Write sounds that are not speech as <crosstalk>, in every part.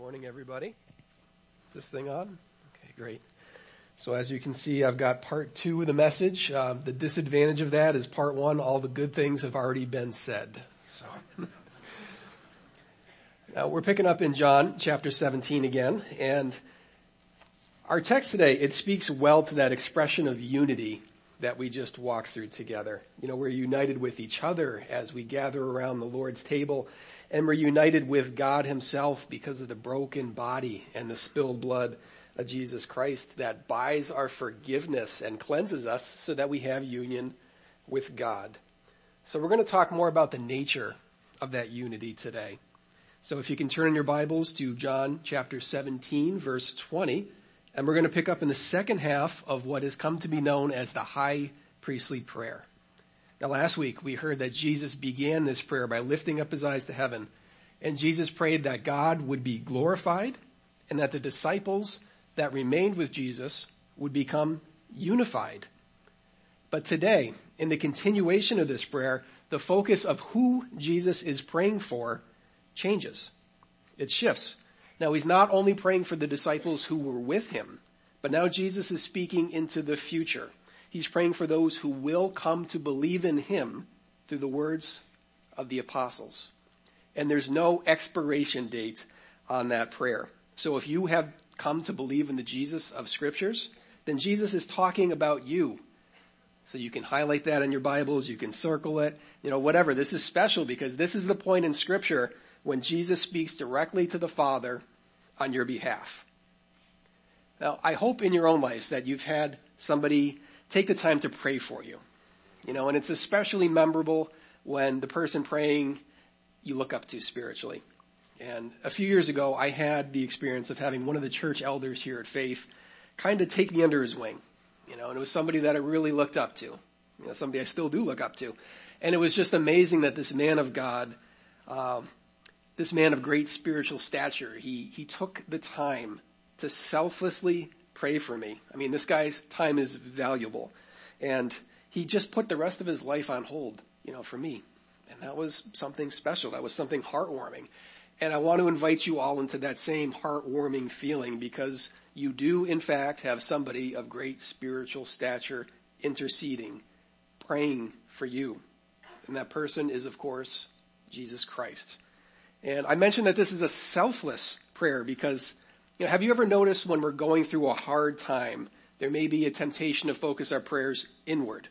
morning, everybody. Is this thing on? Okay, great. So as you can see, I've got part two of the message. Um, the disadvantage of that is part one, all the good things have already been said. So. <laughs> now we're picking up in John chapter 17 again, and our text today, it speaks well to that expression of unity that we just walked through together. You know, we're united with each other as we gather around the Lord's table and we're united with God himself because of the broken body and the spilled blood of Jesus Christ that buys our forgiveness and cleanses us so that we have union with God. So we're going to talk more about the nature of that unity today. So if you can turn in your Bibles to John chapter 17 verse 20, and we're going to pick up in the second half of what has come to be known as the high priestly prayer. Now last week we heard that Jesus began this prayer by lifting up his eyes to heaven and Jesus prayed that God would be glorified and that the disciples that remained with Jesus would become unified. But today, in the continuation of this prayer, the focus of who Jesus is praying for changes. It shifts. Now he's not only praying for the disciples who were with him, but now Jesus is speaking into the future. He's praying for those who will come to believe in him through the words of the apostles. And there's no expiration date on that prayer. So if you have come to believe in the Jesus of scriptures, then Jesus is talking about you. So you can highlight that in your Bibles, you can circle it, you know, whatever. This is special because this is the point in scripture when Jesus speaks directly to the Father on your behalf. Now, I hope in your own lives that you've had somebody take the time to pray for you. You know, and it's especially memorable when the person praying you look up to spiritually. And a few years ago, I had the experience of having one of the church elders here at Faith kind of take me under his wing. You know, and it was somebody that I really looked up to. You know, somebody I still do look up to. And it was just amazing that this man of God, um, this man of great spiritual stature, he, he took the time to selflessly pray for me. I mean, this guy's time is valuable. And he just put the rest of his life on hold, you know, for me. And that was something special. That was something heartwarming. And I want to invite you all into that same heartwarming feeling because you do in fact have somebody of great spiritual stature interceding, praying for you. And that person is of course Jesus Christ. And I mentioned that this is a selfless prayer because, you know, have you ever noticed when we're going through a hard time, there may be a temptation to focus our prayers inward.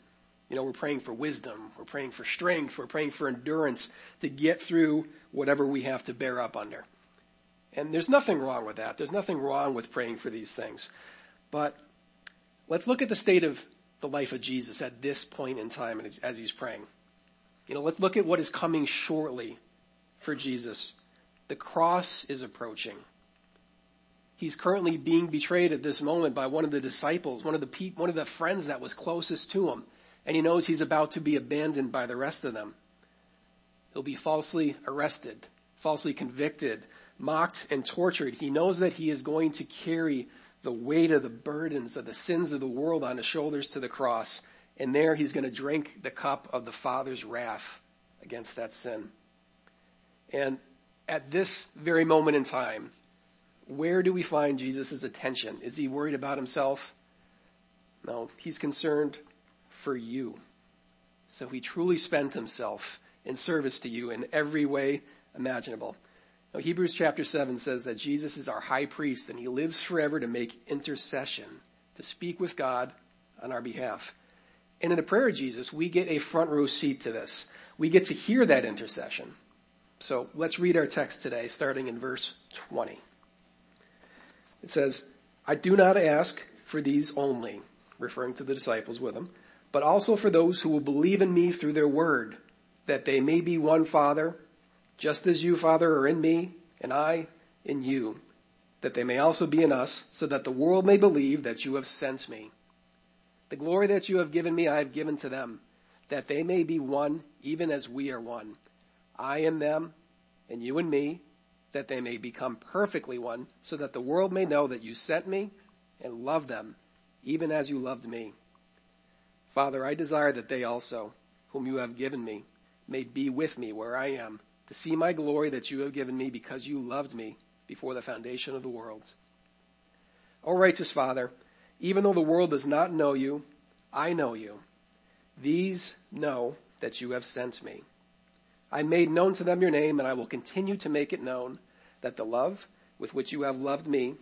You know, we're praying for wisdom, we're praying for strength, we're praying for endurance to get through whatever we have to bear up under. And there's nothing wrong with that. There's nothing wrong with praying for these things. But let's look at the state of the life of Jesus at this point in time as he's praying. You know, let's look at what is coming shortly for Jesus. The cross is approaching. He's currently being betrayed at this moment by one of the disciples, one of the one of the friends that was closest to him and he knows he's about to be abandoned by the rest of them. He'll be falsely arrested, falsely convicted, mocked and tortured. He knows that he is going to carry the weight of the burdens of the sins of the world on his shoulders to the cross. And there he's going to drink the cup of the Father's wrath against that sin. And at this very moment in time, where do we find Jesus' attention? Is he worried about himself? No, he's concerned for you. So he truly spent himself in service to you in every way imaginable. Now, Hebrews chapter 7 says that Jesus is our high priest and he lives forever to make intercession, to speak with God on our behalf. And in the prayer of Jesus, we get a front row seat to this. We get to hear that intercession. So let's read our text today, starting in verse 20. It says, I do not ask for these only, referring to the disciples with him, but also for those who will believe in me through their word, that they may be one Father, just as you, Father, are in me, and I in you, that they may also be in us, so that the world may believe that you have sent me. The glory that you have given me I have given to them, that they may be one even as we are one. I in them, and you in me, that they may become perfectly one, so that the world may know that you sent me and love them, even as you loved me. Father, I desire that they also, whom you have given me, may be with me where I am, to see my glory that you have given me because you loved me before the foundation of the world. O righteous Father, even though the world does not know you, I know you. These know that you have sent me. I made known to them your name and I will continue to make it known that the love with which you have loved me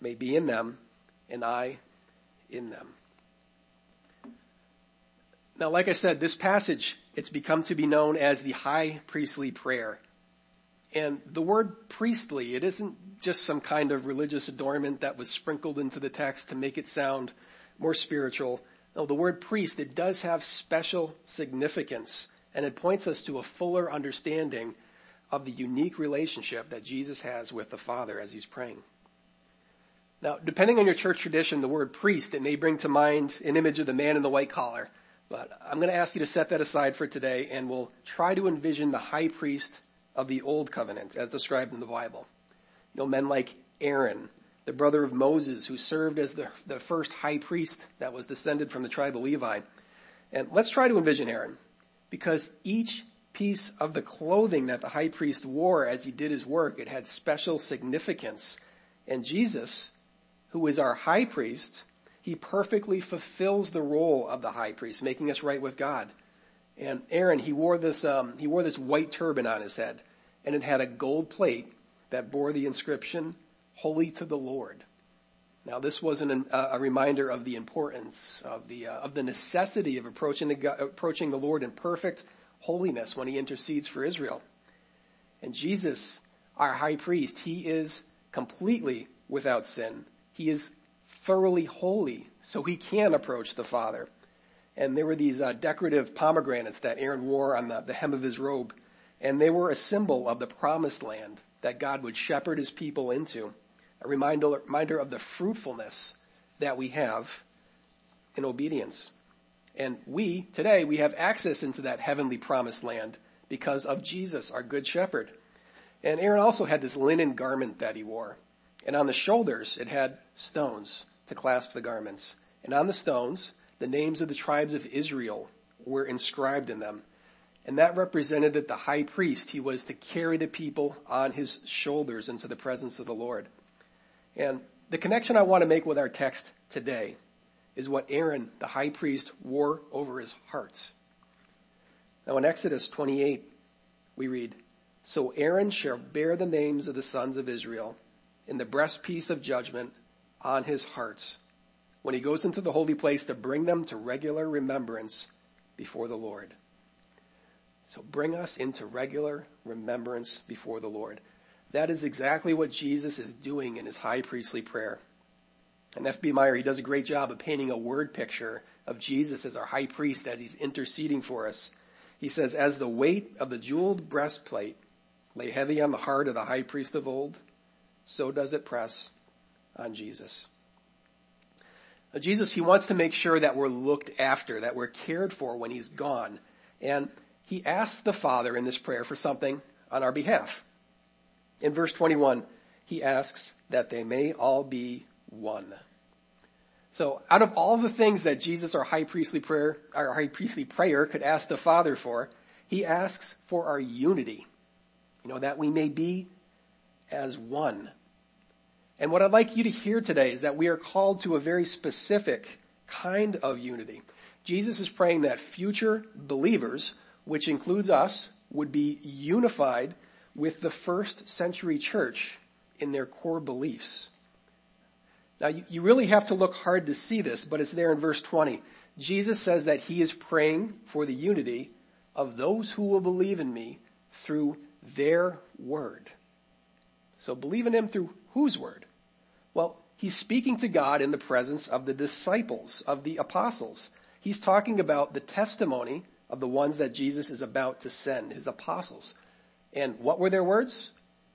may be in them and I in them. Now, like I said, this passage, it's become to be known as the high priestly prayer. And the word priestly, it isn't just some kind of religious adornment that was sprinkled into the text to make it sound more spiritual. No, the word priest, it does have special significance and it points us to a fuller understanding of the unique relationship that Jesus has with the Father as he's praying. Now, depending on your church tradition, the word priest, it may bring to mind an image of the man in the white collar. But I'm going to ask you to set that aside for today and we'll try to envision the high priest of the old covenant as described in the Bible. You know, men like Aaron, the brother of Moses who served as the, the first high priest that was descended from the tribe of Levi. And let's try to envision Aaron because each piece of the clothing that the high priest wore as he did his work, it had special significance. And Jesus, who is our high priest, he perfectly fulfills the role of the high priest, making us right with God. And Aaron, he wore this, um, he wore this white turban on his head, and it had a gold plate that bore the inscription, "Holy to the Lord." Now, this was an, uh, a reminder of the importance of the uh, of the necessity of approaching the approaching the Lord in perfect holiness when He intercedes for Israel. And Jesus, our High Priest, He is completely without sin. He is thoroughly holy, so He can approach the Father and there were these uh, decorative pomegranates that Aaron wore on the, the hem of his robe, and they were a symbol of the promised land that God would shepherd his people into, a reminder, reminder of the fruitfulness that we have in obedience. And we, today, we have access into that heavenly promised land because of Jesus, our good shepherd. And Aaron also had this linen garment that he wore. And on the shoulders, it had stones to clasp the garments. And on the stones, the names of the tribes of Israel were inscribed in them. And that represented that the high priest, he was to carry the people on his shoulders into the presence of the Lord. And the connection I want to make with our text today is what Aaron, the high priest, wore over his hearts. Now in Exodus 28, we read, So Aaron shall bear the names of the sons of Israel in the breastpiece of judgment on his hearts when he goes into the holy place to bring them to regular remembrance before the Lord. So bring us into regular remembrance before the Lord. That is exactly what Jesus is doing in his high priestly prayer. And F.B. Meyer, he does a great job of painting a word picture of Jesus as our high priest as he's interceding for us. He says, as the weight of the jeweled breastplate lay heavy on the heart of the high priest of old, so does it press on Jesus. Uh, Jesus, he wants to make sure that we're looked after, that we're cared for when he's gone. And he asks the Father in this prayer for something on our behalf. In verse 21, he asks that they may all be one. So out of all the things that Jesus, our high priestly prayer, our high priestly prayer could ask the Father for, he asks for our unity. You know, that we may be as one. And what I'd like you to hear today is that we are called to a very specific kind of unity. Jesus is praying that future believers, which includes us, would be unified with the first century church in their core beliefs. Now you, you, really have to look hard to see this, but it's there in verse 20. Jesus says that he is praying for the unity of those who will believe in me through their word. So believe in him through whose word? Well, he's speaking to God in the presence of the disciples, of the apostles. He's talking about the testimony of the ones that Jesus is about to send, his apostles. And what were their words?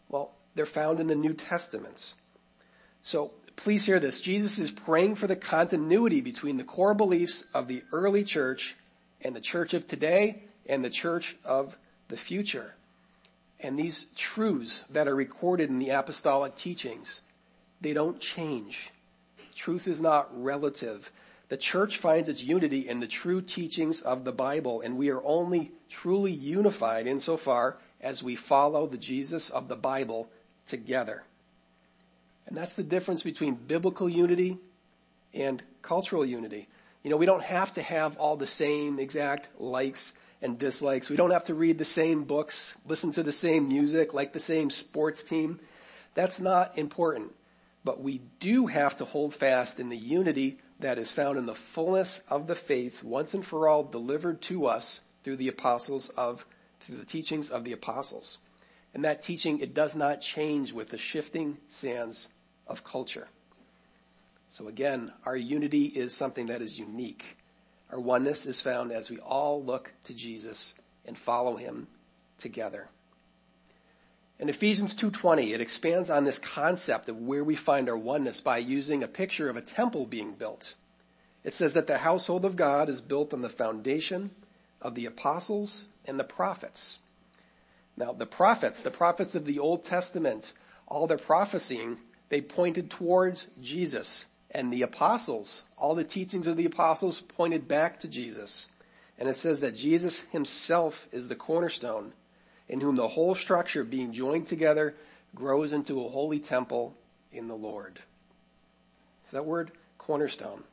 Well, they're found in the New Testaments. So please hear this. Jesus is praying for the continuity between the core beliefs of the early church and the church of today and the church of the future. And these truths that are recorded in the apostolic teachings, they don't change. Truth is not relative. The church finds its unity in the true teachings of the Bible, and we are only truly unified insofar as we follow the Jesus of the Bible together. And that's the difference between biblical unity and cultural unity. You know, we don't have to have all the same exact likes and dislikes. We don't have to read the same books, listen to the same music, like the same sports team. That's not important. But we do have to hold fast in the unity that is found in the fullness of the faith once and for all delivered to us through the apostles of, through the teachings of the apostles. And that teaching, it does not change with the shifting sands of culture. So again, our unity is something that is unique. Our oneness is found as we all look to Jesus and follow him together. In Ephesians 2.20, it expands on this concept of where we find our oneness by using a picture of a temple being built. It says that the household of God is built on the foundation of the apostles and the prophets. Now, the prophets, the prophets of the Old Testament, all their prophesying, they pointed towards Jesus. And the apostles, all the teachings of the apostles pointed back to Jesus. And it says that Jesus himself is the cornerstone in whom the whole structure being joined together grows into a holy temple in the Lord. So that word cornerstone.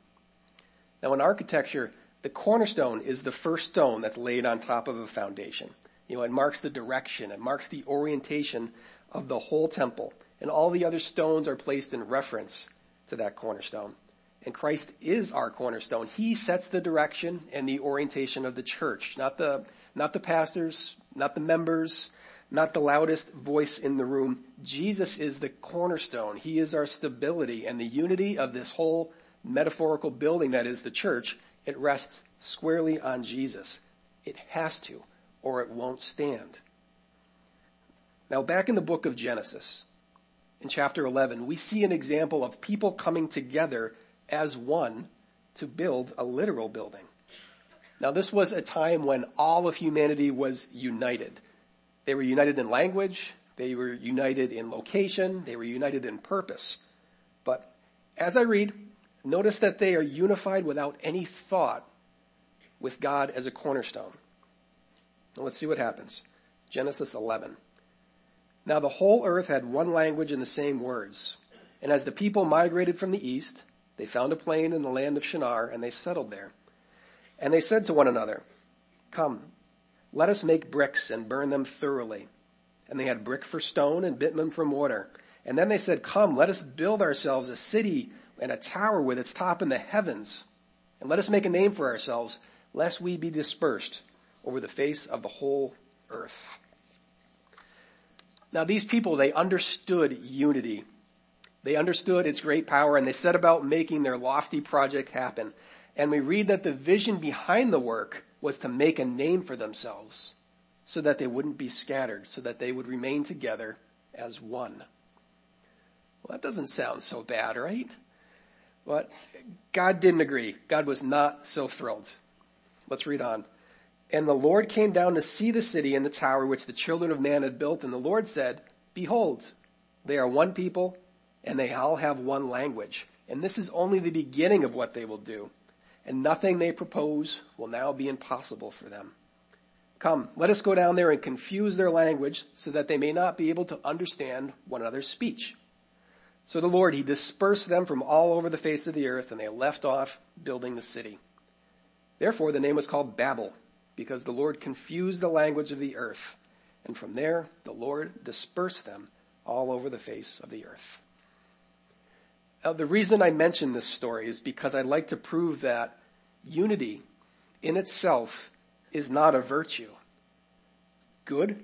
Now in architecture, the cornerstone is the first stone that's laid on top of a foundation. You know, it marks the direction, it marks the orientation of the whole temple, and all the other stones are placed in reference to that cornerstone. And Christ is our cornerstone. He sets the direction and the orientation of the church, not the, not the pastors, not the members, not the loudest voice in the room. Jesus is the cornerstone. He is our stability and the unity of this whole metaphorical building that is the church. It rests squarely on Jesus. It has to, or it won't stand. Now back in the book of Genesis, in chapter 11, we see an example of people coming together as one to build a literal building. Now this was a time when all of humanity was united. They were united in language, they were united in location, they were united in purpose. But as I read, notice that they are unified without any thought with God as a cornerstone. Now let's see what happens. Genesis 11. Now the whole earth had one language and the same words. And as the people migrated from the east, they found a plain in the land of Shinar and they settled there. And they said to one another, come, let us make bricks and burn them thoroughly. And they had brick for stone and bitumen for mortar. And then they said, come, let us build ourselves a city and a tower with its top in the heavens. And let us make a name for ourselves, lest we be dispersed over the face of the whole earth. Now these people, they understood unity. They understood its great power and they set about making their lofty project happen. And we read that the vision behind the work was to make a name for themselves so that they wouldn't be scattered, so that they would remain together as one. Well, that doesn't sound so bad, right? But God didn't agree. God was not so thrilled. Let's read on. And the Lord came down to see the city and the tower which the children of man had built. And the Lord said, behold, they are one people and they all have one language. And this is only the beginning of what they will do. And nothing they propose will now be impossible for them. Come, let us go down there and confuse their language so that they may not be able to understand one another's speech. So the Lord, He dispersed them from all over the face of the earth and they left off building the city. Therefore the name was called Babel because the Lord confused the language of the earth. And from there, the Lord dispersed them all over the face of the earth. Now, the reason I mention this story is because I'd like to prove that unity in itself is not a virtue. Good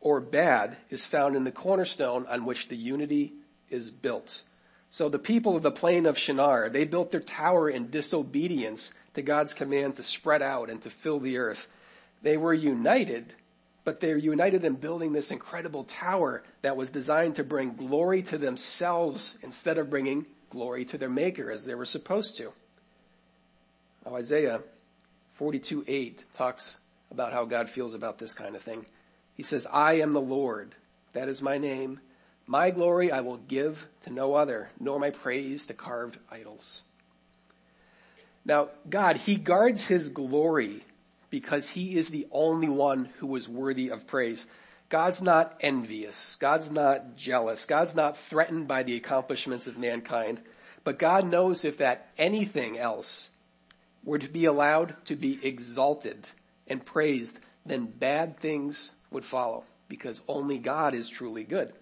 or bad is found in the cornerstone on which the unity is built. So the people of the plain of Shinar, they built their tower in disobedience to God's command to spread out and to fill the earth. They were united, but they're united in building this incredible tower that was designed to bring glory to themselves instead of bringing glory to their maker as they were supposed to. Now Isaiah 42 8 talks about how God feels about this kind of thing. He says, I am the Lord. That is my name. My glory I will give to no other, nor my praise to carved idols. Now, God, He guards His glory because He is the only one who is worthy of praise. God's not envious. God's not jealous. God's not threatened by the accomplishments of mankind. But God knows if that anything else were to be allowed to be exalted and praised, then bad things would follow because only God is truly good.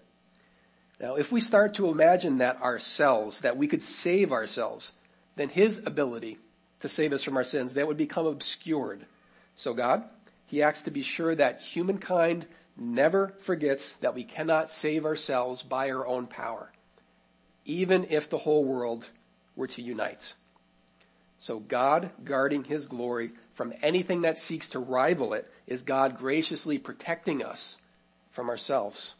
Now, if we start to imagine that ourselves, that we could save ourselves, then His ability to save us from our sins, that would become obscured. So God, He acts to be sure that humankind never forgets that we cannot save ourselves by our own power, even if the whole world were to unite. So God guarding His glory from anything that seeks to rival it is God graciously protecting us from ourselves.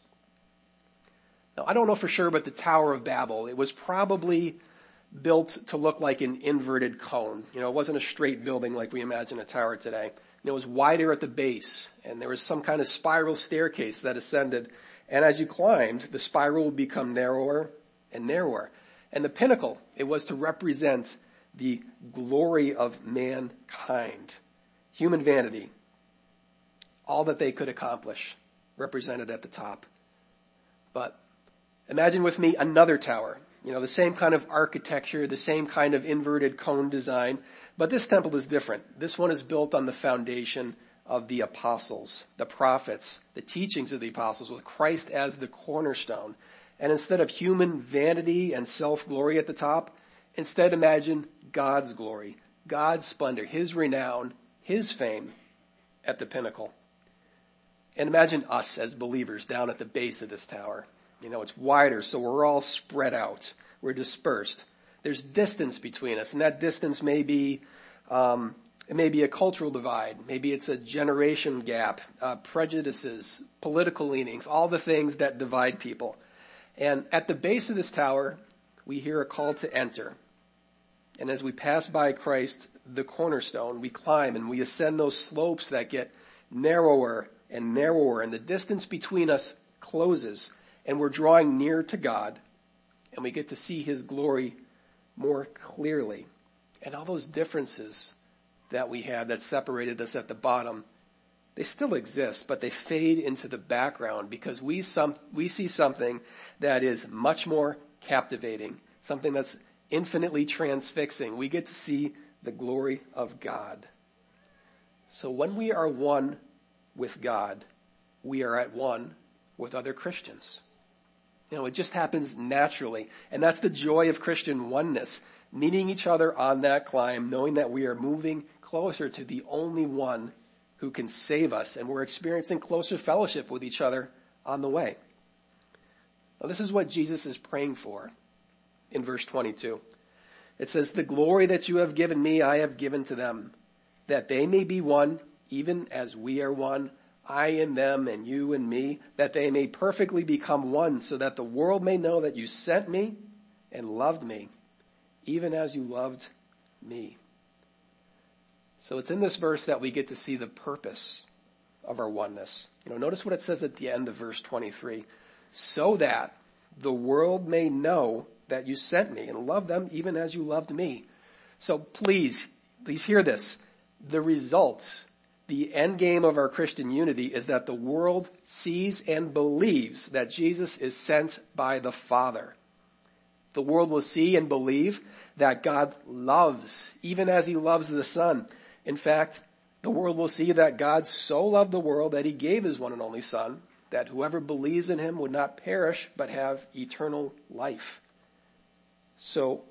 Now I don't know for sure, but the Tower of Babel, it was probably built to look like an inverted cone. You know, it wasn't a straight building like we imagine a tower today. it was wider at the base and there was some kind of spiral staircase that ascended. And as you climbed, the spiral would become narrower and narrower. And the pinnacle, it was to represent the glory of mankind. Human vanity. All that they could accomplish represented at the top. But imagine with me another tower. You know, the same kind of architecture, the same kind of inverted cone design, but this temple is different. This one is built on the foundation of the apostles, the prophets, the teachings of the apostles with Christ as the cornerstone. And instead of human vanity and self-glory at the top, instead imagine God's glory, God's splendor, His renown, His fame at the pinnacle. And imagine us as believers down at the base of this tower. You know, it's wider, so we're all spread out. We're dispersed. There's distance between us, and that distance may be, um, it may be a cultural divide. Maybe it's a generation gap, uh, prejudices, political leanings, all the things that divide people. And at the base of this tower, we hear a call to enter. And as we pass by Christ, the cornerstone, we climb and we ascend those slopes that get narrower and narrower and the distance between us closes and we're drawing near to God and we get to see His glory more clearly. And all those differences that we had that separated us at the bottom, they still exist, but they fade into the background because we some, we see something that is much more captivating, something that's infinitely transfixing. We get to see the glory of God. So when we are one with God, we are at one with other Christians. You know, it just happens naturally. And that's the joy of Christian oneness. Meeting each other on that climb, knowing that we are moving closer to the only one who can save us and we're experiencing closer fellowship with each other on the way. Now this is what Jesus is praying for in verse 22. It says, the glory that you have given me, I have given to them, that they may be one, even as we are one, I and them and you and me, that they may perfectly become one so that the world may know that you sent me and loved me, even as you loved me. So it's in this verse that we get to see the purpose of our oneness. You know, notice what it says at the end of verse 23. So that the world may know that you sent me and love them even as you loved me. So please, please hear this. The results, the end game of our Christian unity is that the world sees and believes that Jesus is sent by the Father. The world will see and believe that God loves, even as he loves the Son. In fact, the world will see that God so loved the world that he gave his one and only Son, that whoever believes in him would not perish, but have eternal life. So,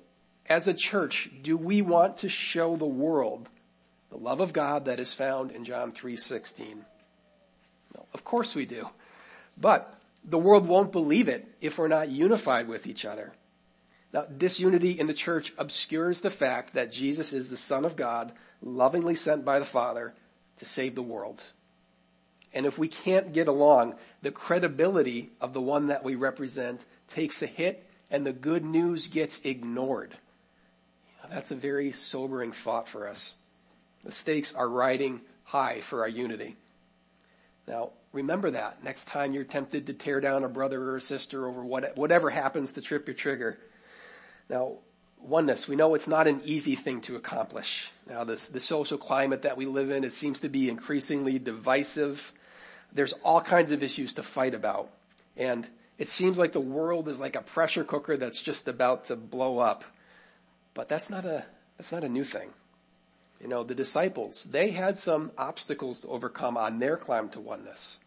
as a church, do we want to show the world the love of God that is found in John 3.16? No, of course we do. But the world won't believe it if we're not unified with each other. Now, disunity in the church obscures the fact that Jesus is the Son of God, lovingly sent by the Father to save the world. And if we can't get along, the credibility of the one that we represent takes a hit and the good news gets ignored. that's a very sobering thought for us. The stakes are riding high for our unity. Now, remember that next time you're tempted to tear down a brother or a sister over what, whatever happens to trip your trigger. Now, oneness, we know it's not an easy thing to accomplish. Now, this, the social climate that we live in, it seems to be increasingly divisive. there's all kinds of issues to fight about. And it seems like the world is like a pressure cooker that's just about to blow up. But that's not a, that's not a new thing. You know, the disciples, they had some obstacles to overcome on their climb to oneness.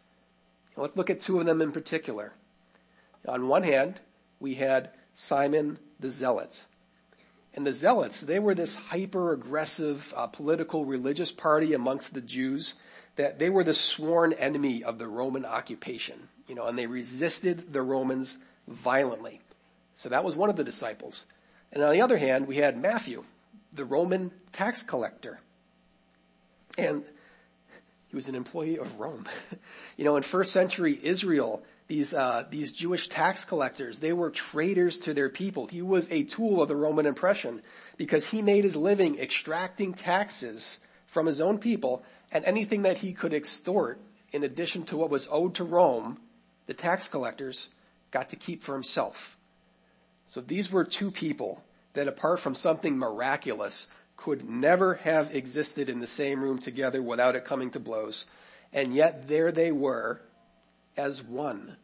Let's look at two of them in particular. On one hand, we had Simon the Zealot. And the Zealots, they were this hyper aggressive uh, political religious party amongst the Jews that they were the sworn enemy of the Roman occupation, you know, and they resisted the Romans violently. So that was one of the disciples. And on the other hand, we had Matthew, the Roman tax collector. And he was an employee of Rome. <laughs> you know, in first century Israel, these, uh, these Jewish tax collectors, they were traitors to their people. He was a tool of the Roman oppression because he made his living extracting taxes from his own people and anything that he could extort in addition to what was owed to Rome, the tax collectors got to keep for himself. So these were two people that apart from something miraculous could never have existed in the same room together without it coming to blows. And yet there they were as one.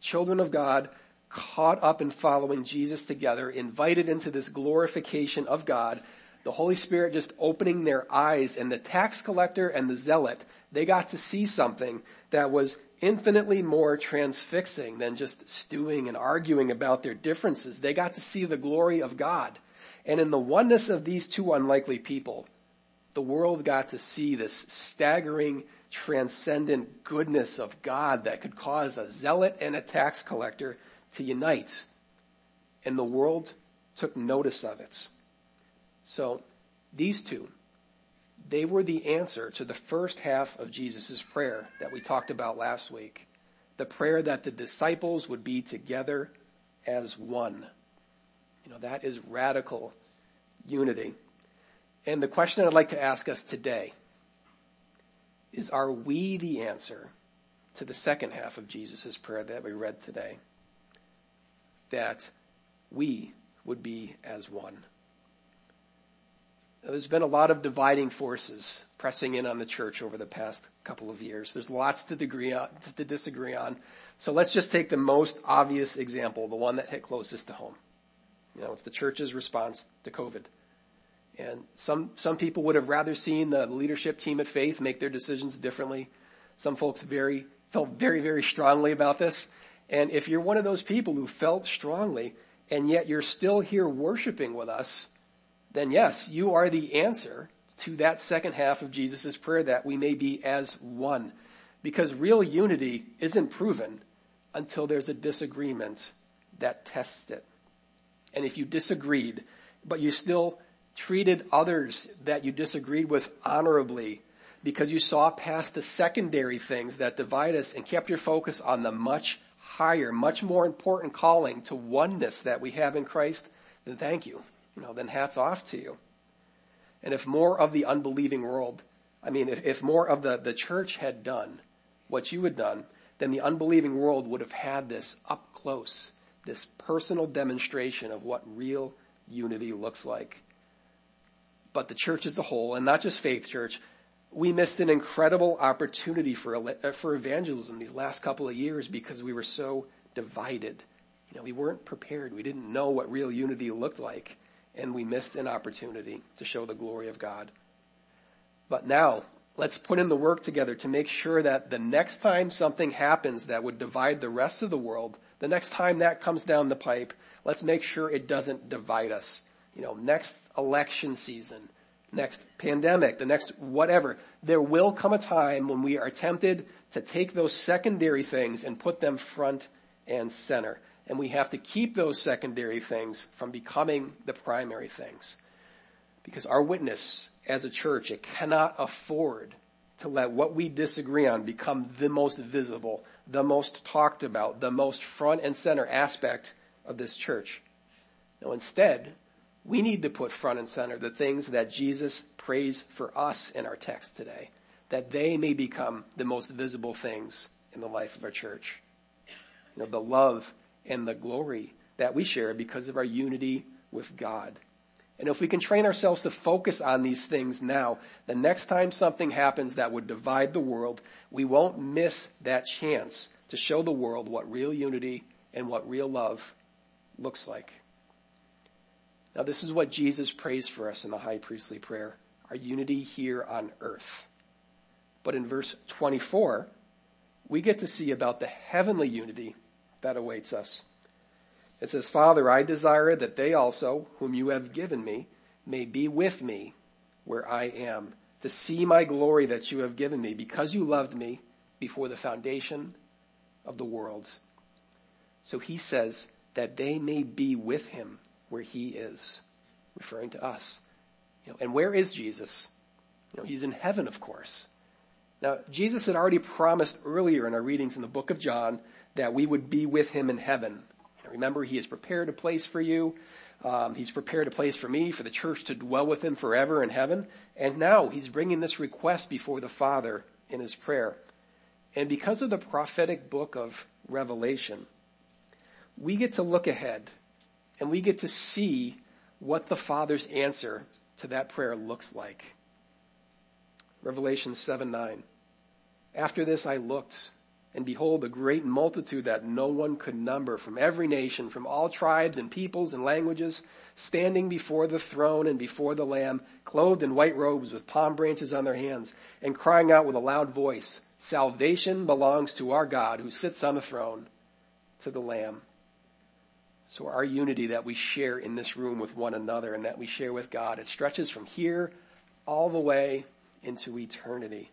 Children of God caught up in following Jesus together, invited into this glorification of God, the Holy Spirit just opening their eyes and the tax collector and the zealot, they got to see something that was infinitely more transfixing than just stewing and arguing about their differences. They got to see the glory of God. And in the oneness of these two unlikely people, the world got to see this staggering, transcendent goodness of God that could cause a zealot and a tax collector to unite. And the world took notice of it. So these two, they were the answer to the first half of Jesus' prayer that we talked about last week. The prayer that the disciples would be together as one. You know, that is radical unity. And the question I'd like to ask us today is are we the answer to the second half of Jesus' prayer that we read today? That we would be as one. There's been a lot of dividing forces pressing in on the church over the past couple of years. There's lots to, degree on, to disagree on. So let's just take the most obvious example, the one that hit closest to home. You know, it's the church's response to COVID. And some, some people would have rather seen the leadership team at Faith make their decisions differently. Some folks very, felt very, very strongly about this. And if you're one of those people who felt strongly and yet you're still here worshiping with us, then yes, you are the answer to that second half of Jesus' prayer that we may be as one. Because real unity isn't proven until there's a disagreement that tests it. And if you disagreed, but you still treated others that you disagreed with honorably because you saw past the secondary things that divide us and kept your focus on the much higher, much more important calling to oneness that we have in Christ, then thank you you know, then hats off to you. And if more of the unbelieving world, I mean, if, if more of the, the church had done what you had done, then the unbelieving world would have had this up close, this personal demonstration of what real unity looks like. But the church as a whole, and not just Faith Church, we missed an incredible opportunity for, for evangelism these last couple of years because we were so divided. You know, we weren't prepared. We didn't know what real unity looked like and we missed an opportunity to show the glory of God. But now, let's put in the work together to make sure that the next time something happens that would divide the rest of the world, the next time that comes down the pipe, let's make sure it doesn't divide us. You know, next election season, next pandemic, the next whatever, there will come a time when we are tempted to take those secondary things and put them front and center and we have to keep those secondary things from becoming the primary things. Because our witness as a church, it cannot afford to let what we disagree on become the most visible, the most talked about, the most front and center aspect of this church. No, instead, we need to put front and center the things that Jesus prays for us in our text today, that they may become the most visible things in the life of our church. You know, the love and the glory that we share because of our unity with God. And if we can train ourselves to focus on these things now, the next time something happens that would divide the world, we won't miss that chance to show the world what real unity and what real love looks like. Now this is what Jesus prays for us in the high priestly prayer, our unity here on earth. But in verse 24, we get to see about the heavenly unity that awaits us. It says, Father, I desire that they also, whom you have given me, may be with me where I am, to see my glory that you have given me, because you loved me before the foundation of the world. So he says that they may be with him where he is, referring to us. You know, and where is Jesus? You know, he's in heaven, of course. Now, Jesus had already promised earlier in our readings in the book of John that we would be with him in heaven. Remember, he has prepared a place for you. Um, he's prepared a place for me, for the church to dwell with him forever in heaven. And now he's bringing this request before the Father in his prayer. And because of the prophetic book of Revelation, we get to look ahead and we get to see what the Father's answer to that prayer looks like. Revelation 7 9. After this I looked, and behold, a great multitude that no one could number from every nation, from all tribes and peoples and languages, standing before the throne and before the Lamb, clothed in white robes with palm branches on their hands, and crying out with a loud voice, Salvation belongs to our God who sits on the throne, to the Lamb. So our unity that we share in this room with one another and that we share with God, it stretches from here all the way into eternity.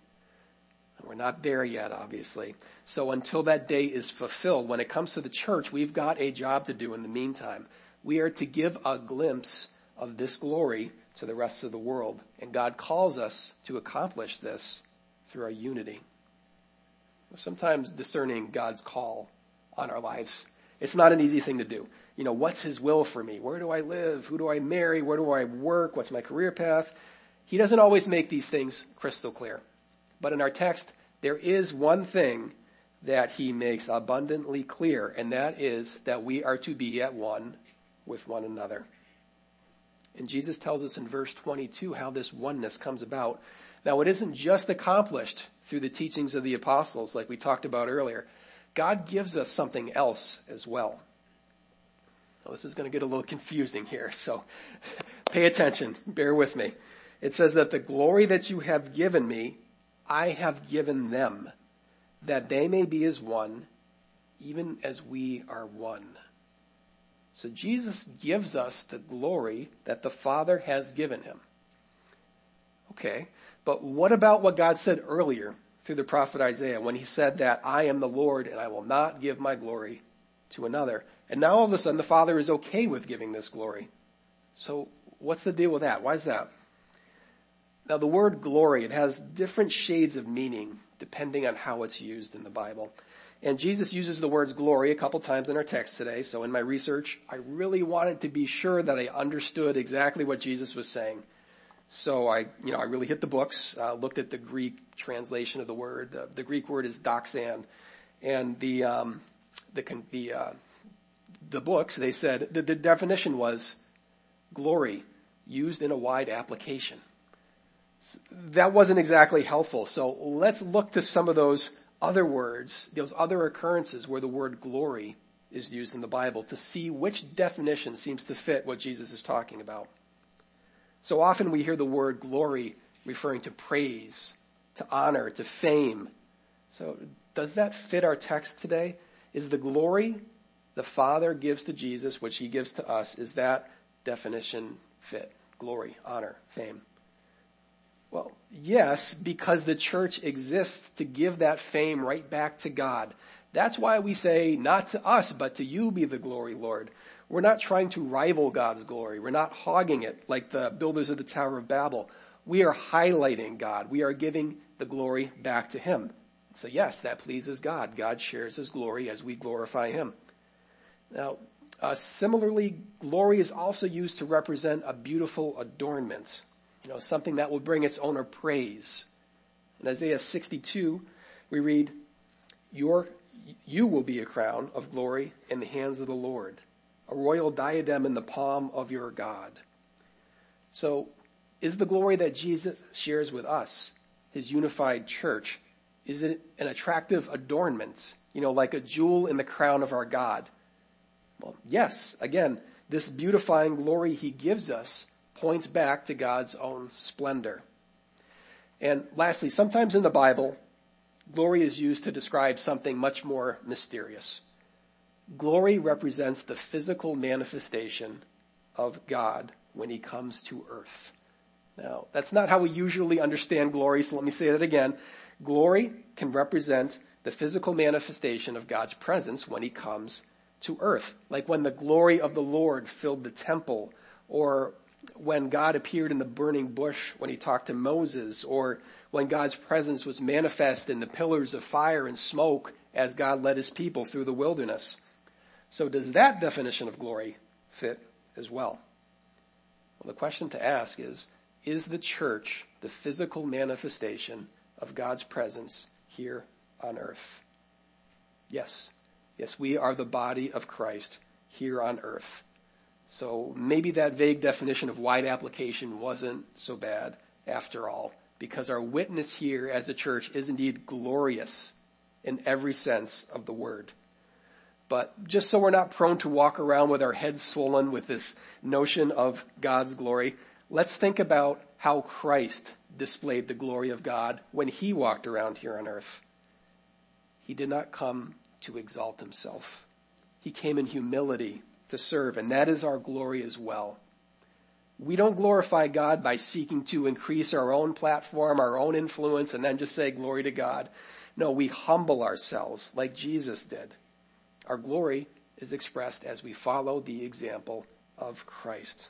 We're not there yet, obviously. So until that day is fulfilled, when it comes to the church, we've got a job to do in the meantime. We are to give a glimpse of this glory to the rest of the world. And God calls us to accomplish this through our unity. Sometimes discerning God's call on our lives, it's not an easy thing to do. You know, what's His will for me? Where do I live? Who do I marry? Where do I work? What's my career path? He doesn't always make these things crystal clear. But in our text, there is one thing that he makes abundantly clear, and that is that we are to be at one with one another. And Jesus tells us in verse 22 how this oneness comes about. Now it isn't just accomplished through the teachings of the apostles like we talked about earlier. God gives us something else as well. Now this is going to get a little confusing here, so <laughs> pay attention. Bear with me. It says that the glory that you have given me I have given them that they may be as one, even as we are one. So Jesus gives us the glory that the Father has given him. Okay, but what about what God said earlier through the prophet Isaiah when he said that I am the Lord and I will not give my glory to another? And now all of a sudden the Father is okay with giving this glory. So what's the deal with that? Why is that? Now the word glory, it has different shades of meaning depending on how it's used in the Bible. And Jesus uses the words glory a couple times in our text today. So in my research, I really wanted to be sure that I understood exactly what Jesus was saying. So I, you know, I really hit the books, uh, looked at the Greek translation of the word. The Greek word is doxan, and the um, the the uh, the books they said the, the definition was glory used in a wide application that wasn't exactly helpful. So let's look to some of those other words, those other occurrences where the word glory is used in the Bible to see which definition seems to fit what Jesus is talking about. So often we hear the word glory referring to praise, to honor, to fame. So does that fit our text today? Is the glory the Father gives to Jesus, which he gives to us, is that definition fit? Glory, honor, fame. Well, yes, because the church exists to give that fame right back to God. That's why we say, not to us, but to you be the glory, Lord. We're not trying to rival God's glory. We're not hogging it like the builders of the Tower of Babel. We are highlighting God. We are giving the glory back to Him. So yes, that pleases God. God shares His glory as we glorify Him. Now, uh, similarly, glory is also used to represent a beautiful adornment you know, something that will bring its owner praise. In Isaiah 62, we read, your, you will be a crown of glory in the hands of the Lord, a royal diadem in the palm of your God. So is the glory that Jesus shares with us, his unified church, is it an attractive adornment? You know, like a jewel in the crown of our God? Well, yes. Again, this beautifying glory he gives us points back to God's own splendor. And lastly, sometimes in the Bible, glory is used to describe something much more mysterious. Glory represents the physical manifestation of God when he comes to earth. Now, that's not how we usually understand glory, so let me say that again. Glory can represent the physical manifestation of God's presence when he comes to earth. Like when the glory of the Lord filled the temple, or when God appeared in the burning bush when he talked to Moses, or when God's presence was manifest in the pillars of fire and smoke as God led his people through the wilderness. So does that definition of glory fit as well? Well, the question to ask is, is the church the physical manifestation of God's presence here on earth? Yes. Yes, we are the body of Christ here on earth. So maybe that vague definition of wide application wasn't so bad after all, because our witness here as a church is indeed glorious in every sense of the word. But just so we're not prone to walk around with our heads swollen with this notion of God's glory, let's think about how Christ displayed the glory of God when he walked around here on earth. He did not come to exalt himself. He came in humility to serve, and that is our glory as well. We don't glorify God by seeking to increase our own platform, our own influence, and then just say glory to God. No, we humble ourselves like Jesus did. Our glory is expressed as we follow the example of Christ.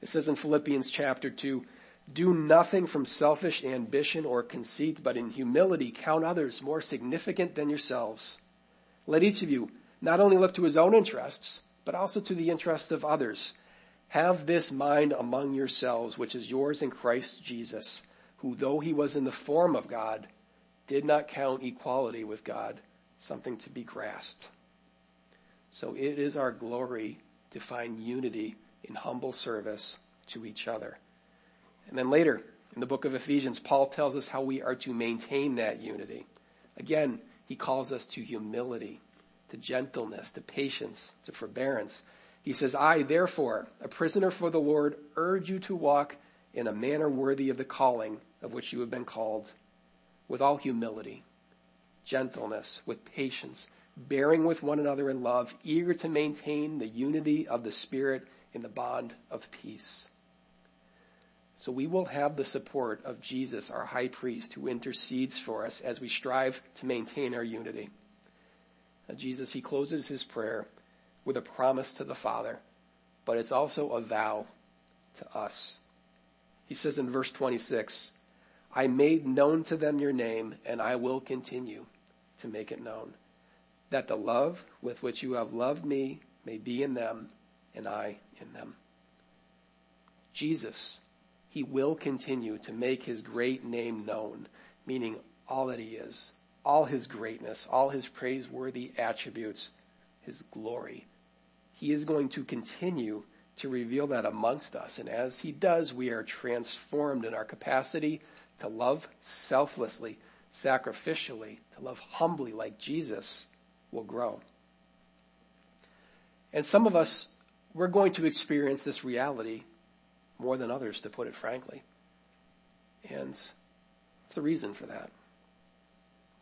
It says in Philippians chapter 2, do nothing from selfish ambition or conceit, but in humility count others more significant than yourselves. Let each of you not only look to his own interests, but also to the interest of others. Have this mind among yourselves, which is yours in Christ Jesus, who though he was in the form of God, did not count equality with God something to be grasped. So it is our glory to find unity in humble service to each other. And then later in the book of Ephesians, Paul tells us how we are to maintain that unity. Again, he calls us to humility, to gentleness, to patience, to forbearance. He says, I therefore, a prisoner for the Lord, urge you to walk in a manner worthy of the calling of which you have been called, with all humility, gentleness, with patience, bearing with one another in love, eager to maintain the unity of the Spirit in the bond of peace. So we will have the support of Jesus, our high priest, who intercedes for us as we strive to maintain our unity. Jesus, he closes his prayer with a promise to the Father, but it's also a vow to us. He says in verse 26, I made known to them your name and I will continue to make it known that the love with which you have loved me may be in them and I in them. Jesus, he will continue to make his great name known, meaning all that he is, all his greatness, all his praiseworthy attributes, his glory. He is going to continue to reveal that amongst us. And as he does, we are transformed in our capacity to love selflessly, sacrificially, to love humbly like Jesus will grow. And some of us, we're going to experience this reality more than others, to put it frankly. And what's the reason for that?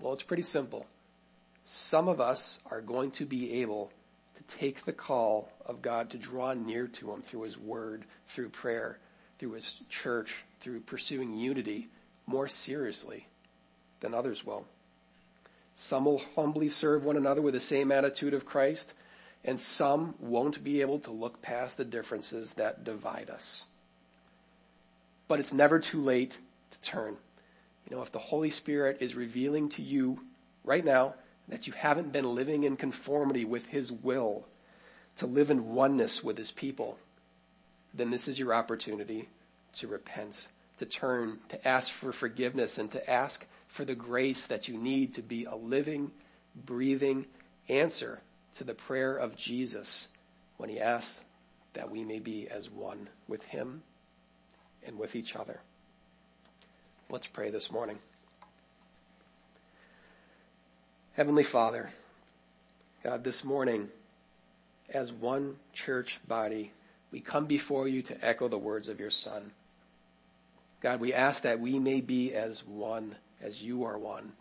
Well, it's pretty simple. Some of us are going to be able to take the call of God to draw near to Him through His Word, through prayer, through His church, through pursuing unity more seriously than others will. Some will humbly serve one another with the same attitude of Christ, and some won't be able to look past the differences that divide us. But it's never too late to turn. You know, if the Holy Spirit is revealing to you right now that you haven't been living in conformity with His will, to live in oneness with His people, then this is your opportunity to repent, to turn, to ask for forgiveness, and to ask for the grace that you need to be a living, breathing answer to the prayer of Jesus when he asks that we may be as one with him and with each other. Let's pray this morning. Heavenly Father, God, this morning, as one church body, we come before you to echo the words of your Son. God, we ask that we may be as one, as you are one.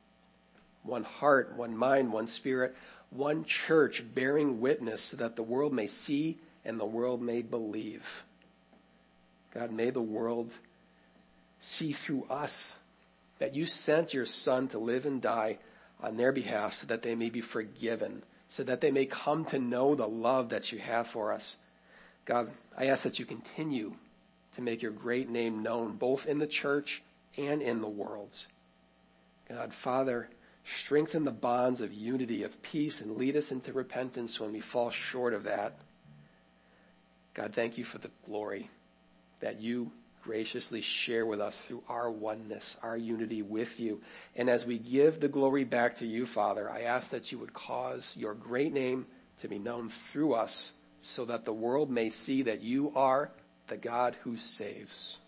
One heart, one mind, one spirit, one church bearing witness so that the world may see and the world may believe. God, may the world see through us that you sent your son to live and die on their behalf so that they may be forgiven, so that they may come to know the love that you have for us. God, I ask that you continue to make your great name known both in the church and in the worlds. God, Father, strengthen the bonds of unity, of peace, and lead us into repentance when we fall short of that. God, thank you for the glory that you graciously share with us through our oneness, our unity with you. And as we give the glory back to you, Father, I ask that you would cause your great name to be known through us so that the world may see that you are the God who saves.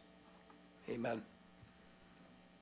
Amen.